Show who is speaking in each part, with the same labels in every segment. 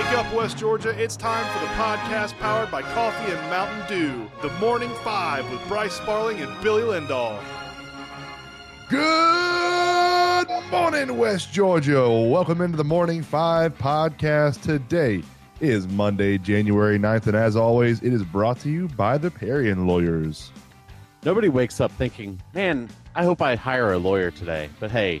Speaker 1: Wake up, West Georgia. It's time for the podcast powered by Coffee and Mountain Dew. The Morning Five with Bryce Sparling and Billy Lindahl.
Speaker 2: Good morning, West Georgia. Welcome into the Morning Five podcast. Today is Monday, January 9th, and as always, it is brought to you by the Parian Lawyers.
Speaker 3: Nobody wakes up thinking, man, I hope I hire a lawyer today. But hey,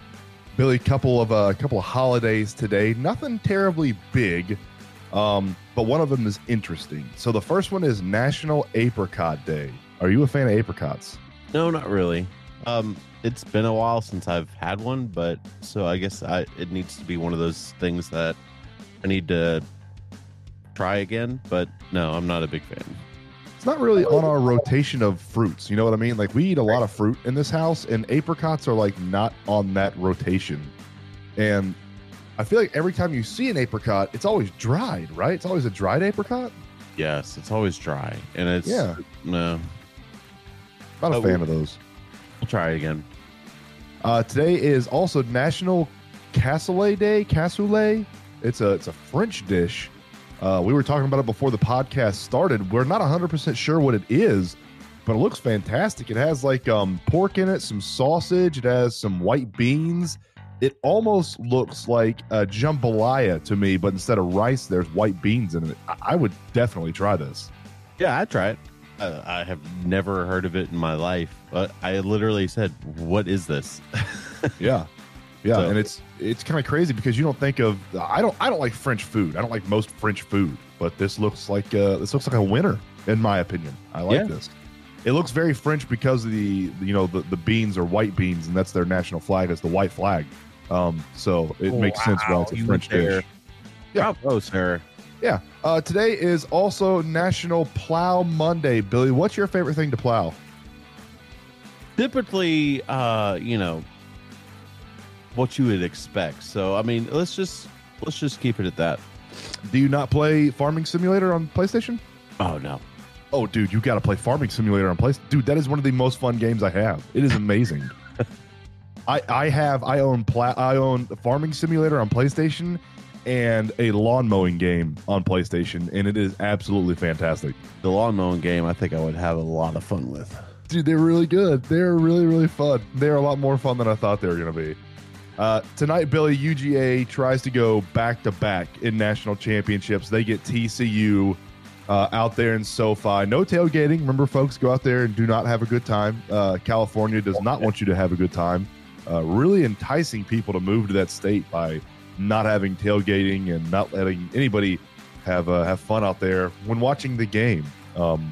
Speaker 2: Billy, couple of a uh, couple of holidays today. Nothing terribly big, um, but one of them is interesting. So the first one is National Apricot Day. Are you a fan of apricots?
Speaker 3: No, not really. Um, it's been a while since I've had one, but so I guess I it needs to be one of those things that I need to try again. But no, I'm not a big fan.
Speaker 2: It's not really on our rotation of fruits. You know what I mean? Like we eat a lot of fruit in this house, and apricots are like not on that rotation. And I feel like every time you see an apricot, it's always dried, right? It's always a dried apricot.
Speaker 3: Yes, it's always dry, and it's
Speaker 2: Yeah.
Speaker 3: No,
Speaker 2: Not a
Speaker 3: Oh,
Speaker 2: fan of those.
Speaker 3: we'll try it again.
Speaker 2: Uh, today is also National Cassoulet Day. Cassoulet. It's a it's a French dish. Uh, we were talking about it before the podcast started. We're not 100% sure what it is, but it looks fantastic. It has like um, pork in it, some sausage, it has some white beans. It almost looks like a jambalaya to me, but instead of rice, there's white beans in it. I, I would definitely try this.
Speaker 3: Yeah, I try it. Uh, I have never heard of it in my life. But I literally said, "What is this?"
Speaker 2: Yeah. Yeah,
Speaker 3: So-
Speaker 2: and it's it's kind of crazy because you don't think of I don't I don't like French food. I don't like most French food, but this looks like uh, this looks like a winner in my opinion. I like
Speaker 3: Yeah.
Speaker 2: this. It looks very French because of the you know the, the beans are white beans and that's their national flag. It's the white flag. Um, so it makes sense why it's a
Speaker 3: you
Speaker 2: French dish. Yeah.
Speaker 3: Bravo, sir.
Speaker 2: Yeah. Uh, today is also National Plow Monday. Billy, what's your favorite thing to plow?
Speaker 3: Typically, uh, you know, what you would expect. So, I mean, let's just let's just keep it at that.
Speaker 2: Do you not play Farming Simulator on PlayStation?
Speaker 3: Oh no,
Speaker 2: Oh, dude, you got to play Farming Simulator on PlayStation. Dude, that is one of the most fun games I have. It is amazing. I I have I own pla- I own Farming Simulator on PlayStation and a lawn mowing game on PlayStation, and it is absolutely fantastic.
Speaker 3: the lawn mowing game. I think I would have a lot of fun with.
Speaker 2: Dude, they're really good. They're really really fun. They're a lot more fun than I thought they were going to be. Uh, tonight, Billy UGA tries to go back to back in national championships. They get TCU uh, out there in SoFi. No tailgating. Remember, folks, go out there and do not have a good time. Uh, California does not want you to have a good time. Uh, really enticing people to move to that state by not having tailgating and not letting anybody have uh, have fun out there when watching the game. Um,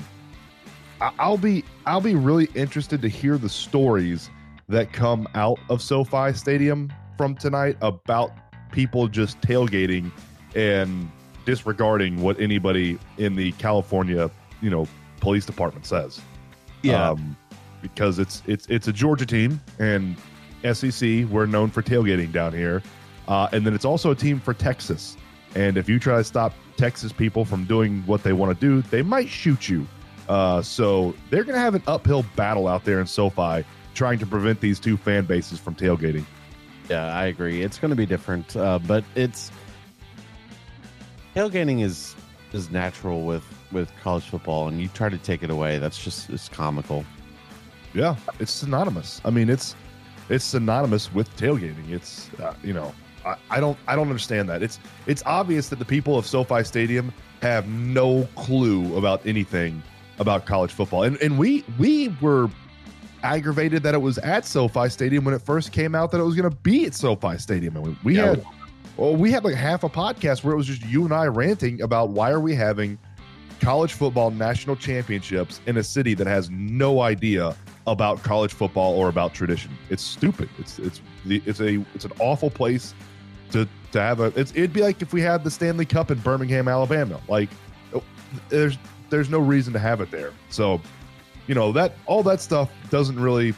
Speaker 2: I- I'll be I'll be really interested to hear the stories that come out of SoFi Stadium from tonight about people just tailgating and disregarding what anybody in the California, you know, police department says. Um, because it's it's it's a Georgia team and SEC. We're known for tailgating down here, uh, and then it's also a team for Texas. And if you try to stop Texas people from doing what they want to do, they might shoot you. Uh, so they're going to have an uphill battle out there in SoFi trying to prevent these two fan bases from tailgating.
Speaker 3: Yeah, I agree. It's going to be different, uh, but it's tailgating is is natural with with college football, and you try to take it away. That's just it's comical.
Speaker 2: Yeah, it's synonymous. I mean, it's it's synonymous with tailgating. It's uh, you know, I, I don't I don't understand that. It's it's obvious that the people of SoFi Stadium have no clue about anything about college football, and and we we were aggravated that it was at SoFi Stadium when it first came out that it was going to be at SoFi Stadium, and we, we
Speaker 3: Yeah.
Speaker 2: had well we had like half a podcast where it was just you and I ranting about why are we having college football national championships in a city that has no idea about college football or about tradition. It's stupid. It's it's it's a it's an awful place to to have a. It's, it'd be like if we had the Stanley Cup in Birmingham, Alabama. Like, oh, there's there's no reason to have it there. So, you know that all that stuff doesn't really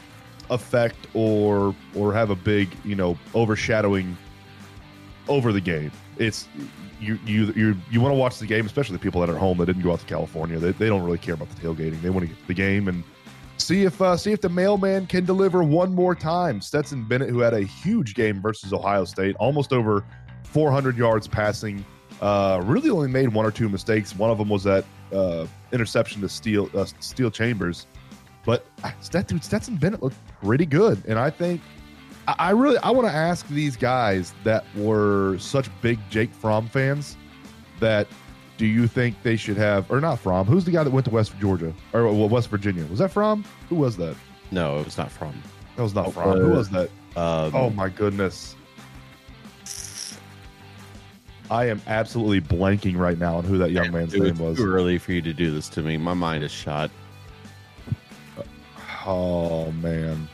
Speaker 2: affect or or have a big you know overshadowing over the game. It's you you you you want to watch the game, especially the people that are home that didn't go out to California. They, they don't really care about the tailgating. They want to get the game and see if uh, see if the mailman can deliver one more time. Stetson Bennett, who had a huge game versus Ohio State, almost over 400 yards passing, uh, really only made one or two mistakes. One of them was that uh, interception to Steele uh, Chambers, but Stetson, Stetson Bennett looked pretty good, and I think I really I want to ask these guys that were such big Jake Fromm fans that do you think they should have or not Fromm? Who's the guy that went to West Georgia or well, West Virginia? Was that Fromm? Who was that?
Speaker 3: No, it was not Fromm.
Speaker 2: That was not Fromm. Who was that?
Speaker 3: Um,
Speaker 2: Oh my goodness. I am absolutely blanking right now on who that young man's
Speaker 3: it
Speaker 2: name
Speaker 3: was
Speaker 2: was.
Speaker 3: too early for you to do this to me. My mind is shot.
Speaker 2: Uh, oh man,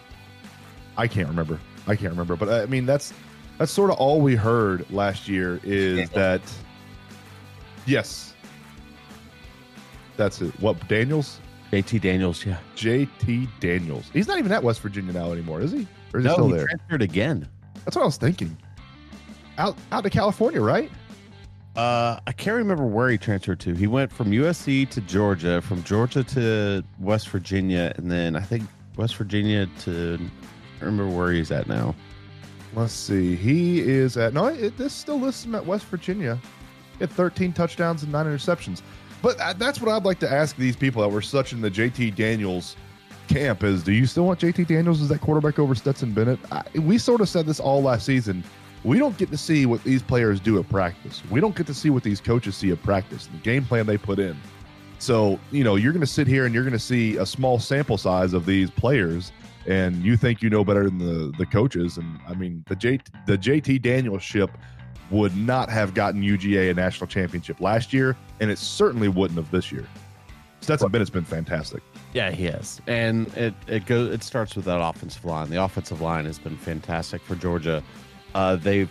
Speaker 2: I can't remember. I can't remember. But I mean, that's that's sort of all we heard last year is
Speaker 3: Daniels.
Speaker 2: that. Yes, that's it. What Daniels?
Speaker 3: JT Daniels, yeah.
Speaker 2: JT Daniels. He's not even at West Virginia now anymore, is he? Or is he
Speaker 3: No,
Speaker 2: still
Speaker 3: he
Speaker 2: there?
Speaker 3: transferred again.
Speaker 2: That's what I was thinking. Out out to California, right?
Speaker 3: Uh, I can't remember where he transferred to. He went from USC to Georgia, from Georgia to West Virginia, and then I think West Virginia to. I remember where he's at now.
Speaker 2: Let's see. He is at no. It, this still lists him at West Virginia. He had 13 touchdowns and nine interceptions. But uh, that's what I'd like to ask these people that were such in the JT Daniels camp: is do you still want JT Daniels as that quarterback over Stetson Bennett? I, we sort of said this all last season. We don't get to see what these players do at practice. We don't get to see what these coaches see at practice, the game plan they put in. So, you know, you're going to sit here and you're going to see a small sample size of these players and you think you know better than the the coaches and I mean, the J the JT Daniels ship would not have gotten UGA a national championship last year and it certainly wouldn't have this year. Stetson Bennett's been fantastic.
Speaker 3: Yeah, he is, and it it goes. It starts with that offensive line. The offensive line has been fantastic for Georgia. Uh, they've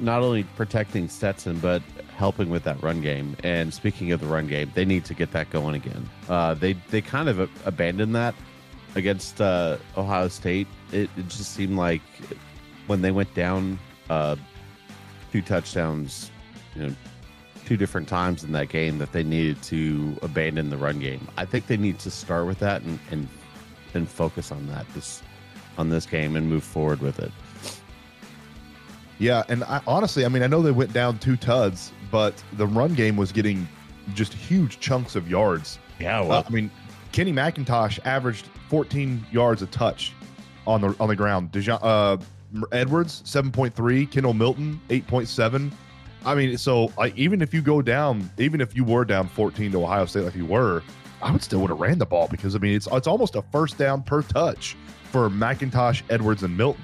Speaker 3: not only protecting Stetson, but helping with that run game. And speaking of the run game, they need to get that going again. Uh, they they kind of abandoned that against uh, Ohio State. It, it just seemed like when they went down uh, two touchdowns, you know, two different times in that game, that they needed to abandon the run game. I think they need to start with that and and, and focus on that this on this game and move forward with it.
Speaker 2: Yeah, and I, honestly, I mean, I know they went down two tuds, but the run game was getting just huge chunks of yards.
Speaker 3: Yeah,
Speaker 2: Uh, I mean, Kenny McIntosh averaged 14 yards a touch on the on the ground. Daijun, uh, Edwards 7.3, Kendall Milton 8.7. I mean, so like, even if you go down, even if you were down 14 to Ohio State like you were, I would still would have ran the ball because I mean it's it's almost a first down per touch for McIntosh, Edwards, and Milton.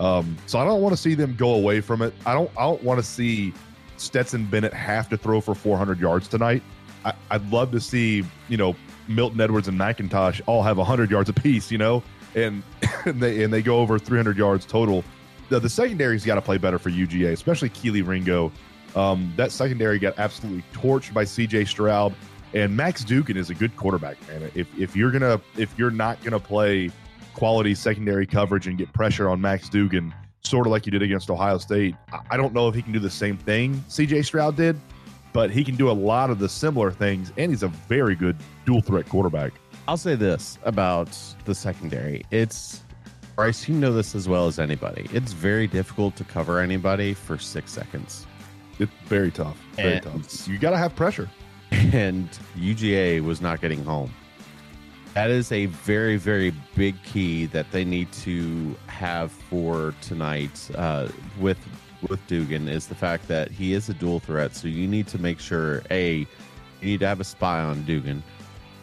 Speaker 2: Um, so I don't want to see them go away from it. I don't I don't want to see Stetson Bennett have to throw for 400 yards tonight. I, I'd love to see you know Milton Edwards and McIntosh all have 100 yards apiece, you know, and and they and they go over 300 yards total. The, the secondary's got to play better for UGA, especially Kelee Ringo. Um, that secondary got absolutely torched by CJ Stroud, and Max Duggan is a good quarterback, man. If if you're gonna if you're not gonna play quality secondary coverage and get pressure on Max Duggan, sort of like you did against Ohio State, I- don't know if he can do the same thing CJ Stroud did, but he can do a lot of the similar things, and he's a very good dual threat quarterback.
Speaker 3: I'll say this about the secondary. It's Bryce, you know this as well as anybody. It's very difficult to cover anybody for six seconds.
Speaker 2: It's very tough. Very
Speaker 3: And-
Speaker 2: tough. You got to have pressure.
Speaker 3: And UGA was not getting home. That is a very, very big key that they need to have for tonight uh, with with Duggan is the fact that he is a dual threat. So you need to make sure a you need to have a spy on Duggan.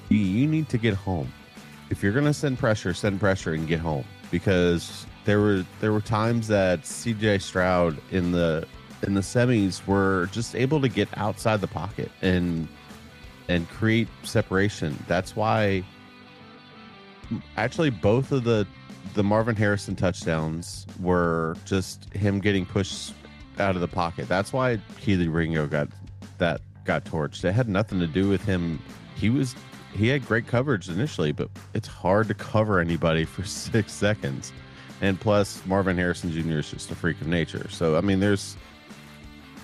Speaker 3: You, you need to get home. If you're gonna send pressure, send pressure and get home because there were there were times that CJ Stroud in the in the semis were just able to get outside the pocket and and create separation. That's why actually both of the the Marvin Harrison touchdowns were just him getting pushed out of the pocket. That's why Kelee Ringo got that got torched. It had nothing to do with him. He was he had great coverage initially, but it's hard to cover anybody for six seconds. And plus, Marvin Harrison Jr. is just a freak of nature. So I mean, there's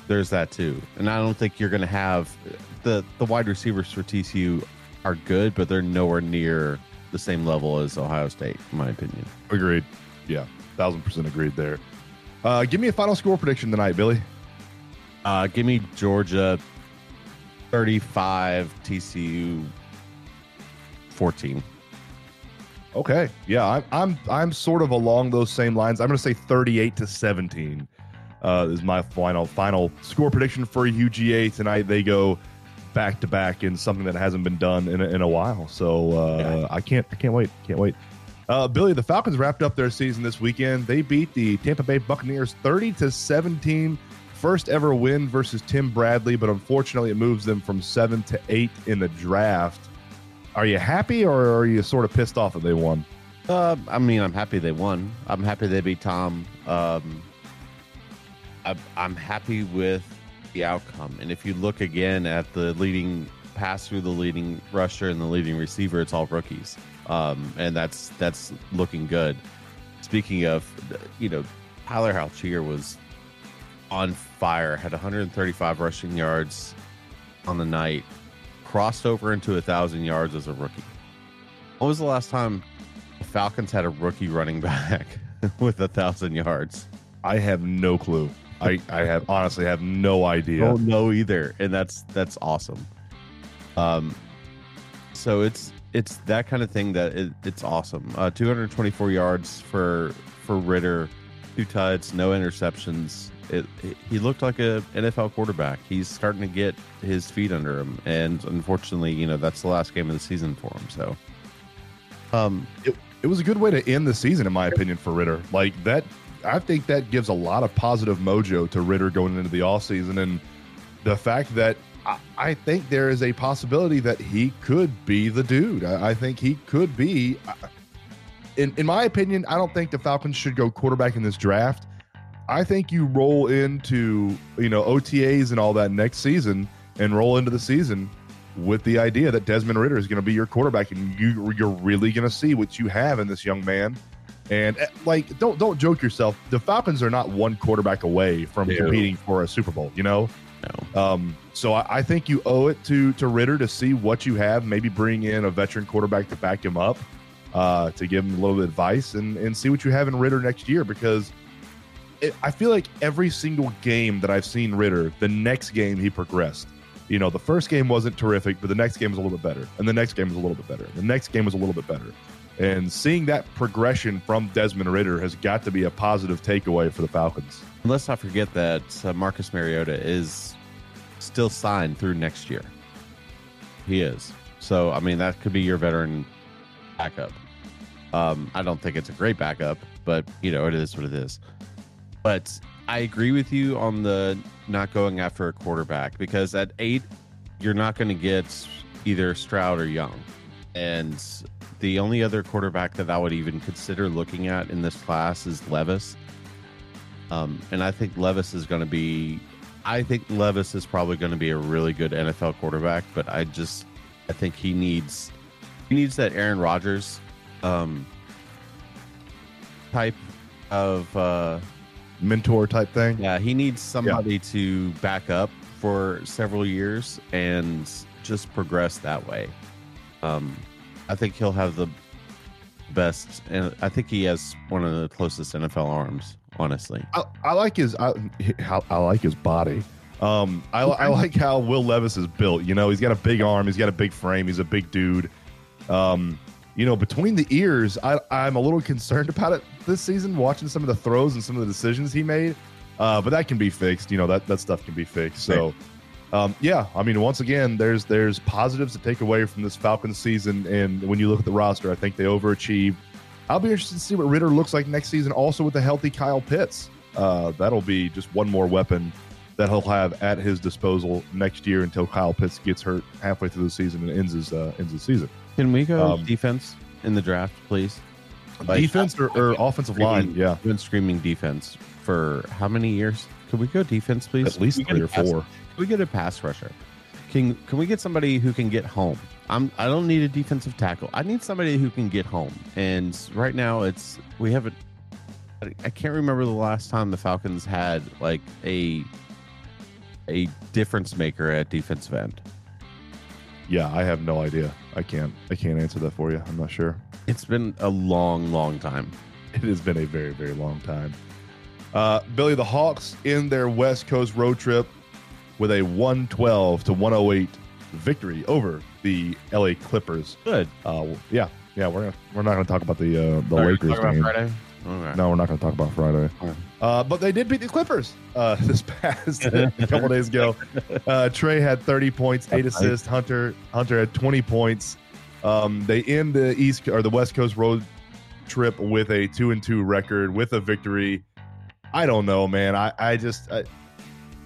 Speaker 3: there's that too. And I don't think you're going to have the the wide receivers for TCU are good, but they're nowhere near the same level as Ohio State, in my opinion.
Speaker 2: Agreed. Yeah, thousand percent agreed there. Uh, give me a final score prediction tonight, Billy.
Speaker 3: Uh, give me Georgia 35, TCU 14.
Speaker 2: Okay. Yeah, I'm I'm I'm sort of along those same lines. I'm going to say 38 to 17 uh, is my final final score prediction for UGA tonight. They go back to back in something that hasn't been done in a, in a while. So uh,
Speaker 3: Yeah.
Speaker 2: I can't I can't wait can't wait. Uh, Billy, the Falcons wrapped up their season this weekend. They beat the Tampa Bay Buccaneers 30 to 17. First ever win versus Tom Brady, but unfortunately it moves them from seven to eight in the draft. Are you happy or are you sort of pissed off that they won?
Speaker 3: Uh, I mean, I'm happy they won. I'm happy they beat Tom. Um, I, I'm happy with the outcome. And if you look again at the leading pass through the leading rusher and the leading receiver, it's all rookies. Um, and that's that's looking good. Speaking of, you know, Tyler Allgeier was on fire, had 135 rushing yards on the night, crossed over into a thousand yards as a rookie. When was the last time the Falcons had a rookie running back with a thousand yards?
Speaker 2: I have no clue. I, I have honestly have no idea.
Speaker 3: Don't know either, and that's that's awesome. Um, so it's it's that kind of thing that it, it's awesome. Uh, 224 yards for for Ridder, two tuds, no interceptions. It, it- he looked like a NFL quarterback. He's starting to get his feet under him, and unfortunately, you know that's the last game of the season for him. So, um,
Speaker 2: it was a good way to end the season, in my opinion, for Ridder. Like that, I think that gives a lot of positive mojo to Ridder going into the offseason. And the fact that I, I think there is a possibility that he could be the dude. I, I think he could be. Uh, in, in my opinion, I don't think the Falcons should go quarterback in this draft. I think you roll into, you know, OTAs and all that next season and roll into the season with the idea that Desmond Ridder is going to be your quarterback, and you you're really going to see what you have in this young man. And eh, like, don't don't joke yourself. The Falcons are not one quarterback away from competing for a Super Bowl. You know,
Speaker 3: no.
Speaker 2: um, so I, I think you owe it to to Ridder to see what you have. Maybe bring in a veteran quarterback to back him up, uh, to give him a little bit of advice, and and see what you have in Ridder next year. Because it, I feel like every single game that I've seen Ridder, the next game he progressed. You know, the first game wasn't terrific, but the next game was a little bit better, and the next game was a little bit better. And the next game was a little bit better. And seeing that progression from Desmond Ridder has got to be a positive takeaway for the Falcons.
Speaker 3: And let's not forget that uh, Marcus Mariota is still signed through next year. He is. So, I mean, that could be your veteran backup. Um, I don't think it's a great backup, but, you know, it is what it is. But I agree with you on the not going after a quarterback because at eight, you're not going to get either Stroud or Young. And the only other quarterback that I would even consider looking at in this class is Levis. Um, and I think Levis is going to be, I think Levis is probably going to be a really good NFL quarterback, but I just, I think he needs, he needs that Aaron Rodgers um, type of, uh,
Speaker 2: Mentor type thing.
Speaker 3: yeah, he needs somebody to back up for several years and just progress that way. Um, I think he'll have the best, and I think he has one of the closest NFL arms. Honestly,
Speaker 2: I, I like his I, I like his body. Um, I, I like how Will Levis is built. You know, he's got a big arm, he's got a big frame, he's a big dude. Um, you know, between the ears, I, I'm a little concerned about it this season. Watching some of the throws and some of the decisions he made, uh, but that can be fixed. You know, that that stuff can be fixed. So, um, yeah, I mean, once again, there's there's positives to take away from this Falcons season, and when you look at the roster, I think they overachieved. I'll be interested to see what Ridder looks like next season. Also with a healthy Kyle Pitts, uh, that'll be just one more weapon that he'll have at his disposal next year until Kyle Pitts gets hurt halfway through the season and ends his uh, ends the season.
Speaker 3: can we go
Speaker 2: Um,
Speaker 3: defense in the draft, please? Like,
Speaker 2: Defense or, or offensive line, yeah.
Speaker 3: I've been screaming defense for how many years? Can we go defense, please?
Speaker 2: At least three or
Speaker 3: pass-
Speaker 2: four.
Speaker 3: Can we get a pass rusher? Can Can we get somebody who can get home? I'm. I don't need a defensive tackle. I need somebody who can get home. And right now, it's we haven't. I- I can't remember the last time the Falcons had like a a difference maker at defensive end.
Speaker 2: Yeah, I have no idea. I can't. I can't answer that for you. I'm not sure.
Speaker 3: It's been a long, long time.
Speaker 2: It has been a very, very long time. Uh, Billy, the Hawks in their West Coast road trip with a 112 to 108 victory over the LA Clippers.
Speaker 3: Good.
Speaker 2: Uh, yeah, yeah, we're gonna, we're not going to talk about the uh, the
Speaker 3: Are
Speaker 2: Lakers game.
Speaker 3: Friday? Okay.
Speaker 2: No, we're not going to talk about Friday.
Speaker 3: Okay.
Speaker 2: Uh, but they did beat the Clippers uh, this past a couple days ago. Uh, Trey had 30 points, eight assists. Hunter Hunter had 20 points. Um, they end the East or the West Coast road trip with a two and two record with a victory. I don't know, man. I I just I,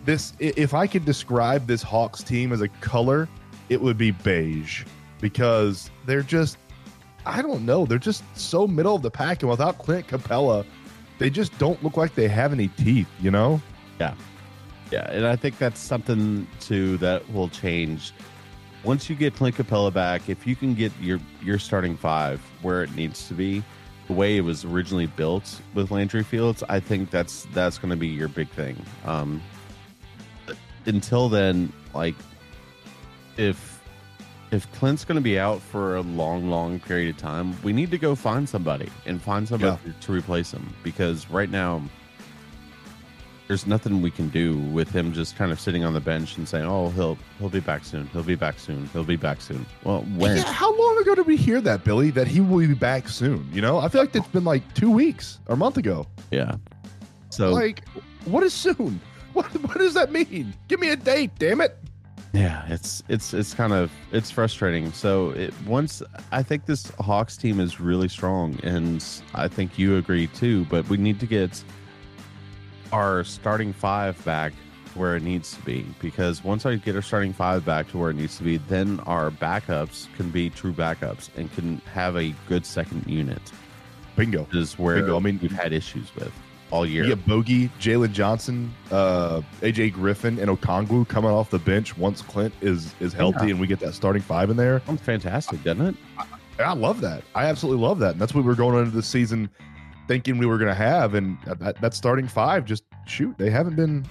Speaker 2: this if I could describe this Hawks team as a color, it would be beige because they're just I don't know. They're just so middle of the pack, and without Clint Capela, they just don't look like they have any teeth. You know?
Speaker 3: Yeah, yeah, and I think that's something too that will change once you get Clint Capela back. If you can get your your starting five where it needs to be, the way it was originally built with Landry Fields, I think that's that's going to be your big thing. Um, until then, like if if Clint's going to be out for a long, long period of time, we need to go find somebody and find somebody to replace him because right now there's nothing we can do with him just kind of sitting on the bench and saying, "Oh, he'll he'll be back soon. He'll be back soon. He'll be back soon." Well, when?
Speaker 2: Yeah, how long ago did we hear that, Billy? That he will be back soon. You know, I feel like it's been like two weeks or a month ago.
Speaker 3: Yeah. So
Speaker 2: Like, what is soon? What what does that mean? Give me a date, damn it!
Speaker 3: yeah, it's it's it's kind of it's frustrating. So it once I think this Hawks team is really strong, and I think you agree too. But we need to get our starting five back where it needs to be because once I get our starting five back to where it needs to be, then our backups can be true backups and can have a good second unit.
Speaker 2: Bingo.
Speaker 3: Is where
Speaker 2: Bingo. I mean,
Speaker 3: we've had issues with all year.
Speaker 2: Yeah, Bogey, Jalen Johnson, uh, AJ Griffin, and Okongwu coming off the bench once Clint is is healthy,
Speaker 3: Yeah.
Speaker 2: and we get that starting five in there.
Speaker 3: Sounds fantastic, doesn't it?
Speaker 2: I love that. I absolutely love that, and that's what we were going into the season thinking we were going to have. And that, that starting five, just shoot, they haven't been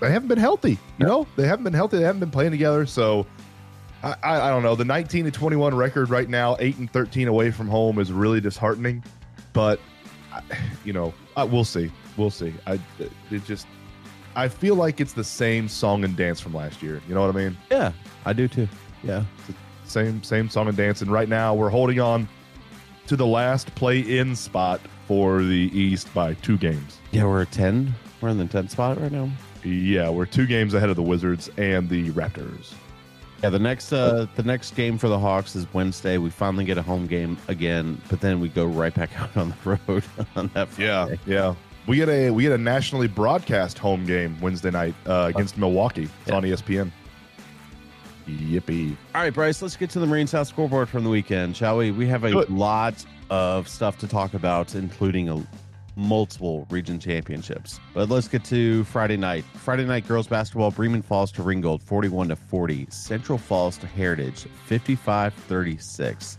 Speaker 2: they haven't been healthy. You know, they haven't been healthy. They haven't been playing together. So I, I, I don't know. The 19 to 21 record right now, eight and 13 away from home, is really disheartening. But you know, I, we'll see. We'll see. I it just I feel like it's the same song and dance from last year. You know what I mean?
Speaker 3: Yeah, I do too. Yeah.
Speaker 2: same same song and dance and right now we're holding on to the last play in spot for the east by two games
Speaker 3: Yeah, we're at 10. We're in the 10th spot right now.
Speaker 2: yeah we're two games ahead of the wizards and the raptors
Speaker 3: Yeah, the next uh the next game for the Hawks is Wednesday. We finally get a home game again, but then we go right back out on the road on that Friday.
Speaker 2: yeah we get a we get a nationally broadcast home game wednesday night uh, against milwaukee it's
Speaker 3: Yeah.
Speaker 2: on espn yippee
Speaker 3: All right, Bryce, let's get to the Marine South scoreboard from the weekend, shall we? We have a lot of stuff to talk about, including a multiple region championships. But let's get to Friday night. Friday night girls basketball, Bremen Falls to Ringgold 41 to 40. Central Falls to Heritage 55-36.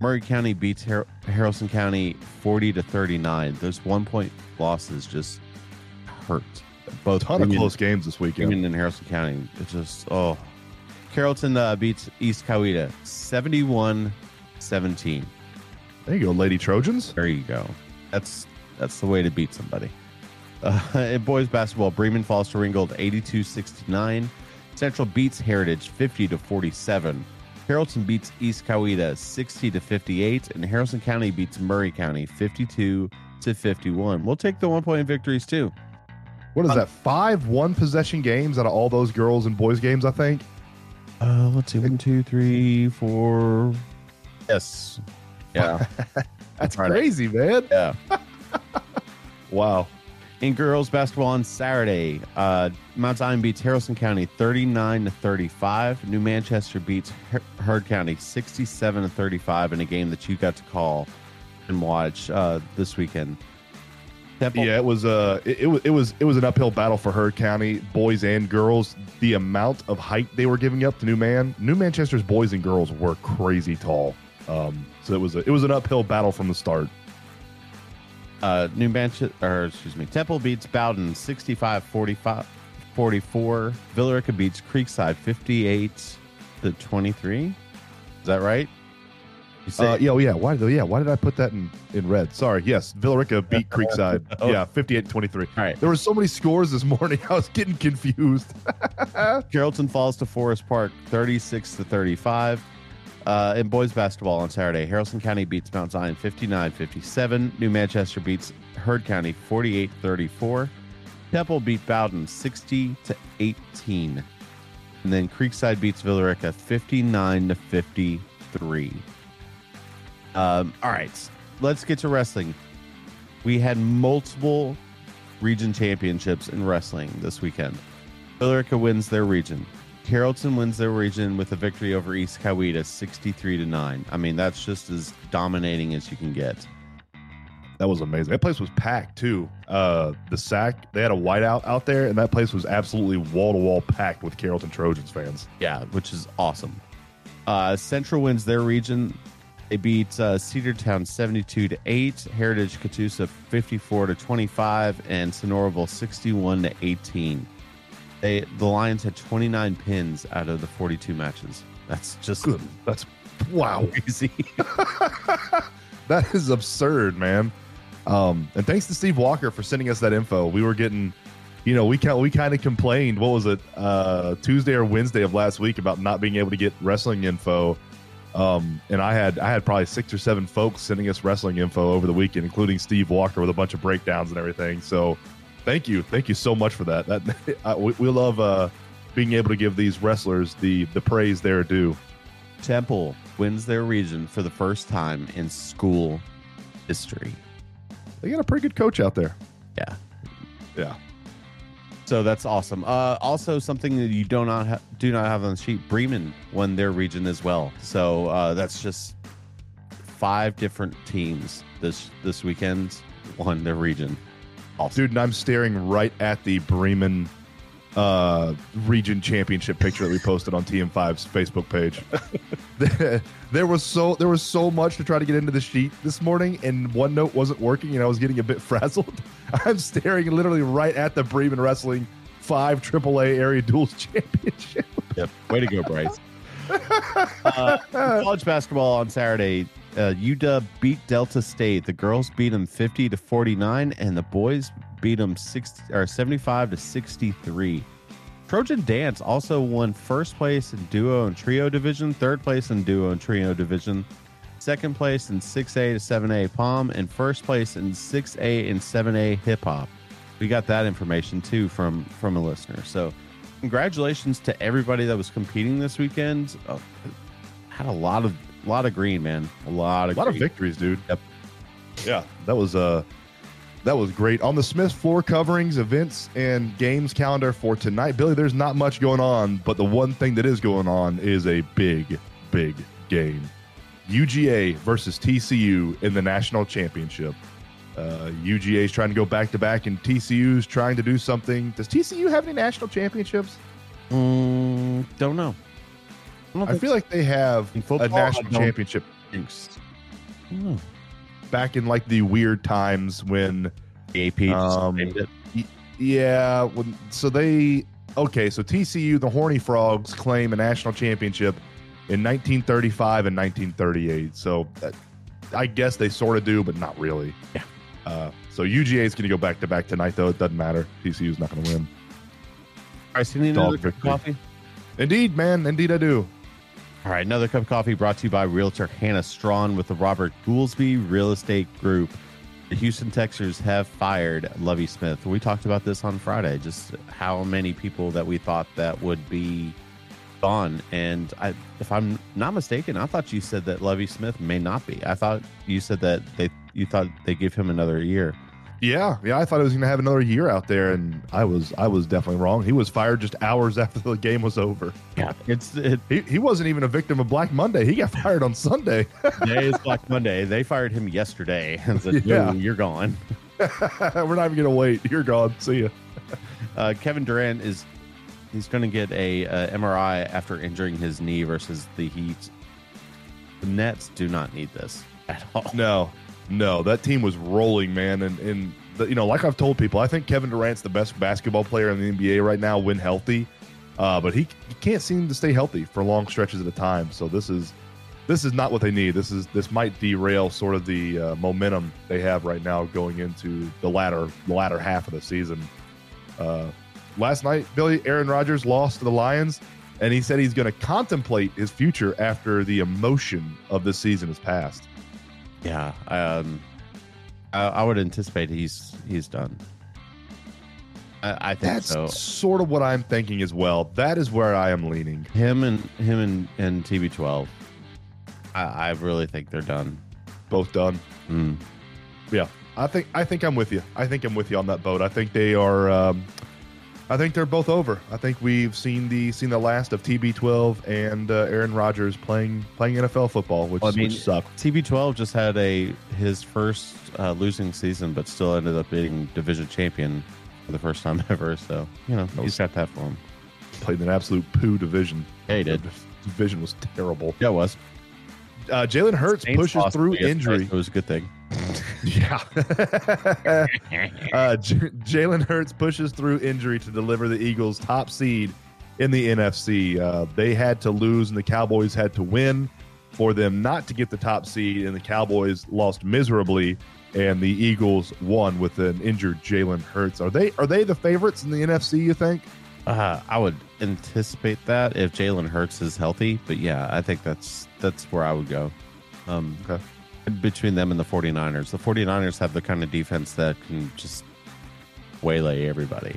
Speaker 3: Murray County beats Har- Haralson County 40 to 39. Those one point losses just hurt. Both a
Speaker 2: ton of close games this weekend
Speaker 3: even in Haralson County. It's just, oh. Carrollton uh, beats East Coweta 71 17.
Speaker 2: There you go lady trojans
Speaker 3: There you go. That's that's the way to beat somebody. Uh, in boys basketball, Bremen falls to Ringgold 82 69. Central beats Heritage 50 to 47. Carrollton beats East Coweta 60 to 58. And Haralson County beats Murray County 52 to 51. We'll take the one point victories too.
Speaker 2: what is that five one possession games out of all those girls and boys games i think
Speaker 3: Uh, let's see. One, two, three, four. Yes. Yeah.
Speaker 2: that's
Speaker 3: Friday.
Speaker 2: crazy man
Speaker 3: yeah.
Speaker 2: wow
Speaker 3: In girls basketball on Saturday, uh, Mount Zion beats Haralson County 39 to 35. New Manchester beats Her- Heard County 67 to 35 in a game that you got to call and watch uh, this weekend. Temple.
Speaker 2: Yeah, it was uh it, it was it was it was an uphill battle for Heard County, boys and girls. The amount of height they were giving up to New Man, New Manchester's boys and girls were crazy tall. Um, so it was a, it was an uphill battle from the start.
Speaker 3: Uh, New Manchester, or excuse me, Temple beats Bowdon 65 45 44. Villa Rica beats Creekside 58 to 23. Is that right? You say
Speaker 2: Uh, yeah, oh, yeah. Why? Yeah, why did I put that in in red? Sorry. Yes, Villa Rica beat Creekside.
Speaker 3: Oh.
Speaker 2: Yeah, 58-23.
Speaker 3: All right.
Speaker 2: There were so many scores this morning. I was getting confused.
Speaker 3: Carrollton falls to Forest Park 36 to 35. Uh, in boys basketball on Saturday, Haralson County beats Mount Zion 59 57. New Manchester beats Heard County 48 34. Temple beat Bowdon 60 to 18. And then Creekside beats Villa Rica 59 to 53. Um, all right, let's get to wrestling. We had multiple region championships in wrestling this weekend. Villa Rica wins their region. Carrollton wins their region with a victory over East Coweta 63 to 9. I mean, that's just as dominating as you can get.
Speaker 2: That was amazing. That place was packed too. Uh, the sack they had a whiteout out there, and that place was absolutely wall to wall packed with Carrollton Trojans fans.
Speaker 3: Yeah, which is awesome. Uh, Central wins their region. They beat uh, Cedartown 72 to 8, Heritage Catoosa 54 to 25, and Sonoraville 61 to 18. They the Lions had 29 pins out of the 42 matches. That's just
Speaker 2: Good. That's wow.
Speaker 3: crazy.
Speaker 2: that is absurd, man. Um, and thanks to Steve Walker for sending us that info. We were getting, you know, we kind we kind of complained. What was it, uh, Tuesday or Wednesday of last week about not being able to get wrestling info. Um, and I had I had probably six or seven folks sending us wrestling info over the weekend, including Steve Walker with a bunch of breakdowns and everything. So, thank you, thank you so much for that. That I, we, we love uh, being able to give these wrestlers the the praise they're due.
Speaker 3: Temple wins their region for the first time in school history.
Speaker 2: They got a pretty good coach out there.
Speaker 3: Yeah.
Speaker 2: Yeah.
Speaker 3: So that's awesome. Uh, also, something that you do not ha- do not have on the sheet. Bremen won their region as well. So uh, that's just five different teams this this weekend won their region. Awesome.
Speaker 2: dude and i'm staring right at the bremen uh region championship picture that we posted on tm5's facebook page there, was so there was so much to try to get into the sheet this morning and OneNote wasn't working and i was getting a bit frazzled i'm staring literally right at the bremen wrestling five aaa area duels championship
Speaker 3: Yep. Way to go, Bryce. uh, college basketball on Saturday. Uh, UW beat Delta State. The girls beat them 50 to 49, and the boys beat them 60 or 75 to 63. Trojan Dance also won first place in duo and trio division, third place in duo and trio division, second place in 6A to 7A palm, and first place in 6A and 7A hip hop. We got that information too from from a listener. So congratulations to everybody that was competing this weekend. Oh, had a lot of lot of green, man. A lot of
Speaker 2: a lot of victories dude
Speaker 3: Yep.
Speaker 2: yeah that was uh that was great on the smith floor coverings events and games calendar for tonight billy there's not much going on but the one thing that is going on is a big big game uga versus tcu in the national championship uh, UGA is trying to go back to back, and TCU is trying to do something. Does TCU have any national championships?
Speaker 3: Mm, don't know. Don't
Speaker 2: I feel like they have
Speaker 3: In football,
Speaker 2: a national championship
Speaker 3: so. I don't know.
Speaker 2: back in like the weird times when
Speaker 3: The AP
Speaker 2: Um. Yeah, when, so they okay. So TCU, the Horny Frogs, claim a national championship in 1935 and 1938. So uh, I guess they sort of do, but not really.
Speaker 3: Yeah.
Speaker 2: Uh, so UGA is going to go back to back tonight, though. It doesn't matter. TCU is not going to win.
Speaker 3: All right, so you need
Speaker 2: Dog
Speaker 3: another
Speaker 2: victory.
Speaker 3: coffee.
Speaker 2: Indeed, man. Indeed, I do.
Speaker 3: All right, another cup of coffee brought to you by Realtor Hannah Strawn with the Robert Goolsby Real Estate Group. The Houston Texans have fired Lovie Smith. We talked about this on Friday, just how many people that we thought that would be gone. And I, if I'm not mistaken, I thought you said that Lovie Smith may not be. I thought you said that they you thought they give him another year.
Speaker 2: Yeah, yeah. I thought he was going to have another year out there, and I was, I was definitely wrong. He was fired just hours after the game was over.
Speaker 3: Yeah, it's it,
Speaker 2: He, he wasn't even a victim of Black Monday. He got fired on Sunday.
Speaker 3: today is Black Monday. They fired him yesterday and said,
Speaker 2: Yeah.
Speaker 3: "No, you're gone."
Speaker 2: We're not even gonna wait. You're gone. See ya.
Speaker 3: Uh, Kevin Durant is he's going to get a, uh MRI after injuring his knee versus the Heat. The Nets do not need this at all.
Speaker 2: No, no, that team was rolling, man, and and the, you know, like I've told people, I think Kevin Durant's the best basketball player in the NBA right now when healthy, uh, but he, he can't seem to stay healthy for long stretches at a time. So this is this is not what they need. This is this might derail sort of the uh, momentum they have right now going into the latter the latter half of the season. Uh, last night, Billy Aaron Rodgers lost to the Lions, and he said he's going to contemplate his future after the emotion of this season has passed.
Speaker 3: Yeah, um, I, I would anticipate he's he's done. I, I think
Speaker 2: That's
Speaker 3: so.
Speaker 2: sort of what I'm thinking as well. That is where I am leaning.
Speaker 3: Him and him and, and TB12. I, I really think they're done.
Speaker 2: Both done.
Speaker 3: Mm.
Speaker 2: Yeah, I think I think I'm with you. I think I'm with you on that boat. I think they are. Um, I think they're both over. I think we've seen the seen the last of TB12 and uh, Aaron Rodgers playing playing NFL football, which,
Speaker 3: Well, I mean,
Speaker 2: which sucked.
Speaker 3: TB12 just had a his first uh, losing season, but still ended up being division champion for the first time ever. So you know he's got that for him.
Speaker 2: Played in an absolute poo division.
Speaker 3: Yeah, he did.
Speaker 2: The division was terrible.
Speaker 3: Yeah, it was.
Speaker 2: Uh, Jalen Hurts
Speaker 3: Saints
Speaker 2: pushes through injury.
Speaker 3: It was a good thing.
Speaker 2: Yeah. uh, J- Jalen Hurts pushes through injury to deliver the Eagles' top seed in the NFC. Uh, they had to lose, and the Cowboys had to win for them not to get the top seed, and the Cowboys lost miserably, and the Eagles won with an injured Jalen Hurts. Are they are they the favorites in the NFC? You think?
Speaker 3: Uh, I would anticipate that if Jalen Hurts is healthy, but yeah, I think that's that's where I would go. Um,
Speaker 2: Okay.
Speaker 3: Between them and the 49ers. The 49ers have the kind of defense that can just waylay everybody.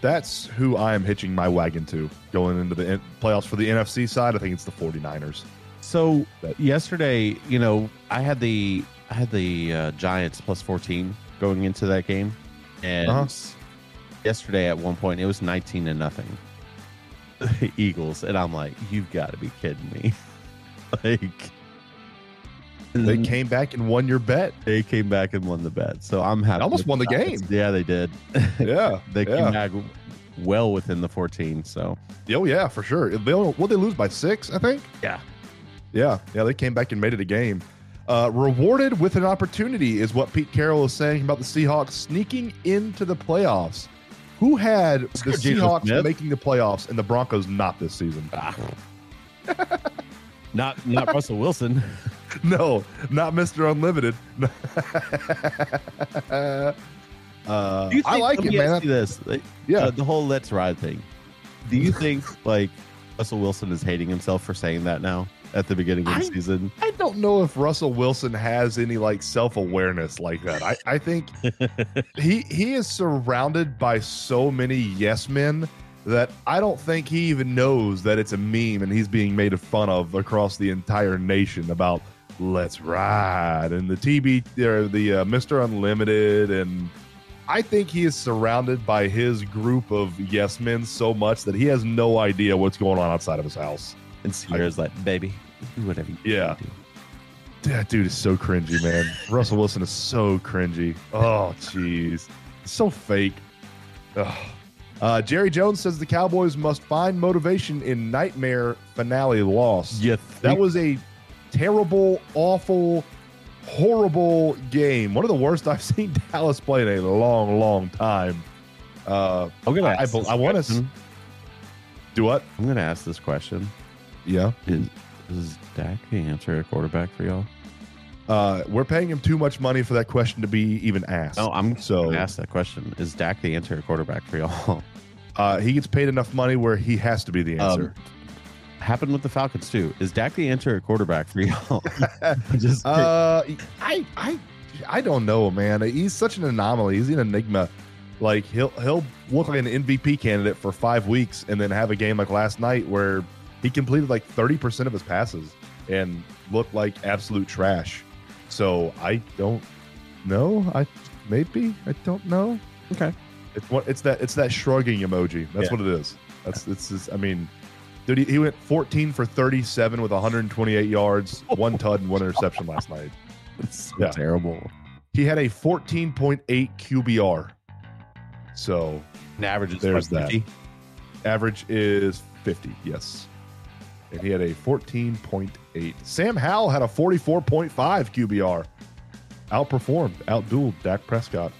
Speaker 2: That's who I am hitching my wagon to going into the in- playoffs for the NFC side. I think it's the 49ers.
Speaker 3: So
Speaker 2: That-
Speaker 3: yesterday, you know, I had the I had the uh, Giants plus 14 going into that game, and
Speaker 2: Uh-huh.
Speaker 3: yesterday at one point it was 19 to nothing. Eagles, and I'm like, you've got to be kidding me! like, and
Speaker 2: They
Speaker 3: then
Speaker 2: came back and won your bet.
Speaker 3: they came back and won the bet, so I'm happy.
Speaker 2: almost won the
Speaker 3: Giants.
Speaker 2: game.
Speaker 3: Yeah, they did.
Speaker 2: Yeah.
Speaker 3: they
Speaker 2: yeah.
Speaker 3: came back well within the 14. So
Speaker 2: Oh yeah, for sure. They what they lose by six, I think.
Speaker 3: yeah,
Speaker 2: Yeah, yeah, they came back and made it a game. Uh, rewarded with an opportunity is what Pete Carroll is saying about the Seahawks sneaking into the playoffs. Who had the Seahawks
Speaker 3: Smith.
Speaker 2: making the playoffs and the Broncos not this season?
Speaker 3: not not Russell Wilson.
Speaker 2: no, not Mister Unlimited. uh,
Speaker 3: Do
Speaker 2: I like
Speaker 3: let
Speaker 2: it,
Speaker 3: me
Speaker 2: man.
Speaker 3: ask you this. Like,
Speaker 2: Yeah.
Speaker 3: uh, the whole let's ride thing. Do you think like Russell Wilson is hating himself for saying that now at the beginning of the
Speaker 2: I-
Speaker 3: season?
Speaker 2: I don't know if Russell Wilson has any like self awareness like that. I, I think he he is surrounded by so many yes men that I don't think he even knows that it's a meme and he's being made fun of across the entire nation about let's ride and the TB or the uh, Mr. Unlimited and I think he is surrounded by his group of yes men so much that he has no idea what's going on outside of his house.
Speaker 3: And Ciara's like, baby, do whatever you
Speaker 2: Yeah.
Speaker 3: do.
Speaker 2: That dude is so cringy, man. Russell Wilson is so cringy. Oh, jeez. So fake. Ugh. Uh, Jerry Jones says the Cowboys must find motivation in nightmare finale loss.
Speaker 3: You
Speaker 2: That was a terrible, awful, horrible game. One of the worst I've seen Dallas play in a long, long time. Uh,
Speaker 3: I'm gonna.
Speaker 2: I- I
Speaker 3: ask
Speaker 2: bel-
Speaker 3: this
Speaker 2: I wanna do what?
Speaker 3: I'm gonna ask this question:
Speaker 2: Yeah.
Speaker 3: Is is Dak the answer at quarterback for y'all?
Speaker 2: Uh, we're paying him too much money for that question to be even asked.
Speaker 3: No, I'm
Speaker 2: So-
Speaker 3: ask that question: Is Dak the answer at quarterback for y'all?
Speaker 2: Uh, he gets paid enough money where he has to be the answer.
Speaker 3: Um, happened with the Falcons too. Is Dak the answer at quarterback for y'all? Just
Speaker 2: Uh, I, I, I don't know, man. He's such an anomaly. He's an enigma. Like he'll he'll look like an MVP candidate for five weeks, and then have a game like last night where he completed like thirty percent of his passes and looked like absolute trash. So I don't know. I maybe I don't know.
Speaker 3: okay.
Speaker 2: It's what it's that it's that shrugging emoji. That's
Speaker 3: Yeah.
Speaker 2: what it is. That's it's just, I mean, dude, he, he went 14 for 37 with 128 yards, one tud, and one interception last night.
Speaker 3: It's so
Speaker 2: Yeah.
Speaker 3: terrible.
Speaker 2: He had a 14.8 QBR. So
Speaker 3: An average is
Speaker 2: There's
Speaker 3: what,
Speaker 2: that.
Speaker 3: 50?
Speaker 2: average is 50, yes. And he had a 14.8. Sam Howell had a 44.5 QBR. Outperformed, outdueled Dak Prescott.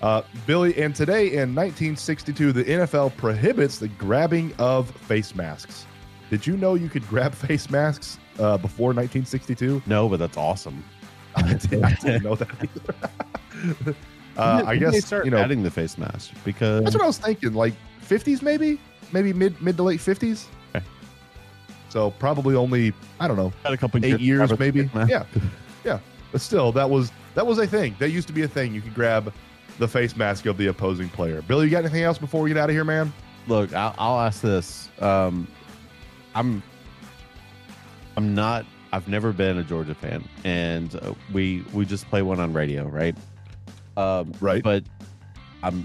Speaker 2: Uh, Billy, and today in 1962, the NFL prohibits the grabbing of face masks. Did you know you could grab face masks uh, before 1962?
Speaker 3: No, but that's awesome.
Speaker 2: I didn't, I didn't know that either. uh, I
Speaker 3: did they
Speaker 2: guess
Speaker 3: start
Speaker 2: you know
Speaker 3: adding the face mask because
Speaker 2: that's what I was thinking. Like 50s, maybe, maybe mid mid to late 50s.
Speaker 3: Okay.
Speaker 2: So probably only I don't know
Speaker 3: had a couple
Speaker 2: eight years, maybe. Yeah, yeah. But still, that was that was a thing. That used to be a thing. You could grab the face mask of the opposing player. Billy, you got anything else before we get out of here, man?
Speaker 3: Look, I'll, I'll ask this. Um, I'm, I'm not. I've never been a Georgia fan, and uh, we we just play one on radio, right? Um,
Speaker 2: Right.
Speaker 3: But I'm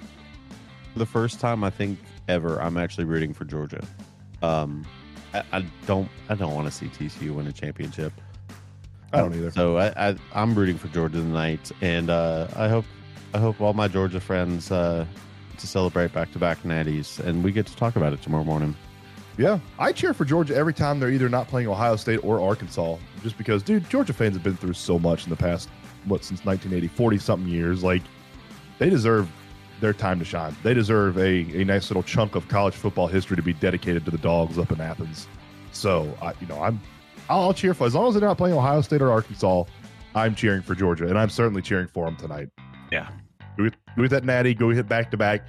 Speaker 3: for the first time I think ever. I'm actually rooting for Georgia. Um, I, I don't. I don't want to see TCU win a championship.
Speaker 2: I don't either.
Speaker 3: So I, I I'm rooting for Georgia tonight, and uh, I hope I hope all my Georgia friends uh, to celebrate back to back natties, and we get to talk about it tomorrow morning.
Speaker 2: Yeah, I cheer for Georgia every time they're either not playing Ohio State or Arkansas, just because, dude, Georgia fans have been through so much in the past, what, since 1980, 40 something years. Like, they deserve their time to shine. They deserve a, a nice little chunk of college football history to be dedicated to the dogs up in Athens. So, I, you know, I'm, I'll, cheer for as long as they're not playing Ohio State or Arkansas. I'm cheering for Georgia, and I'm certainly cheering for them tonight.
Speaker 3: Yeah.
Speaker 2: Go with, go with that natty. Go hit back to back.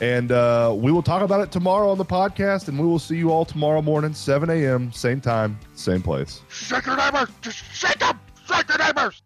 Speaker 2: And uh, we will talk about it tomorrow on the podcast, and we will see you all tomorrow morning, 7 a.m., same time, same place.
Speaker 1: Shake your neighbors! Just shake them! Shake your neighbors!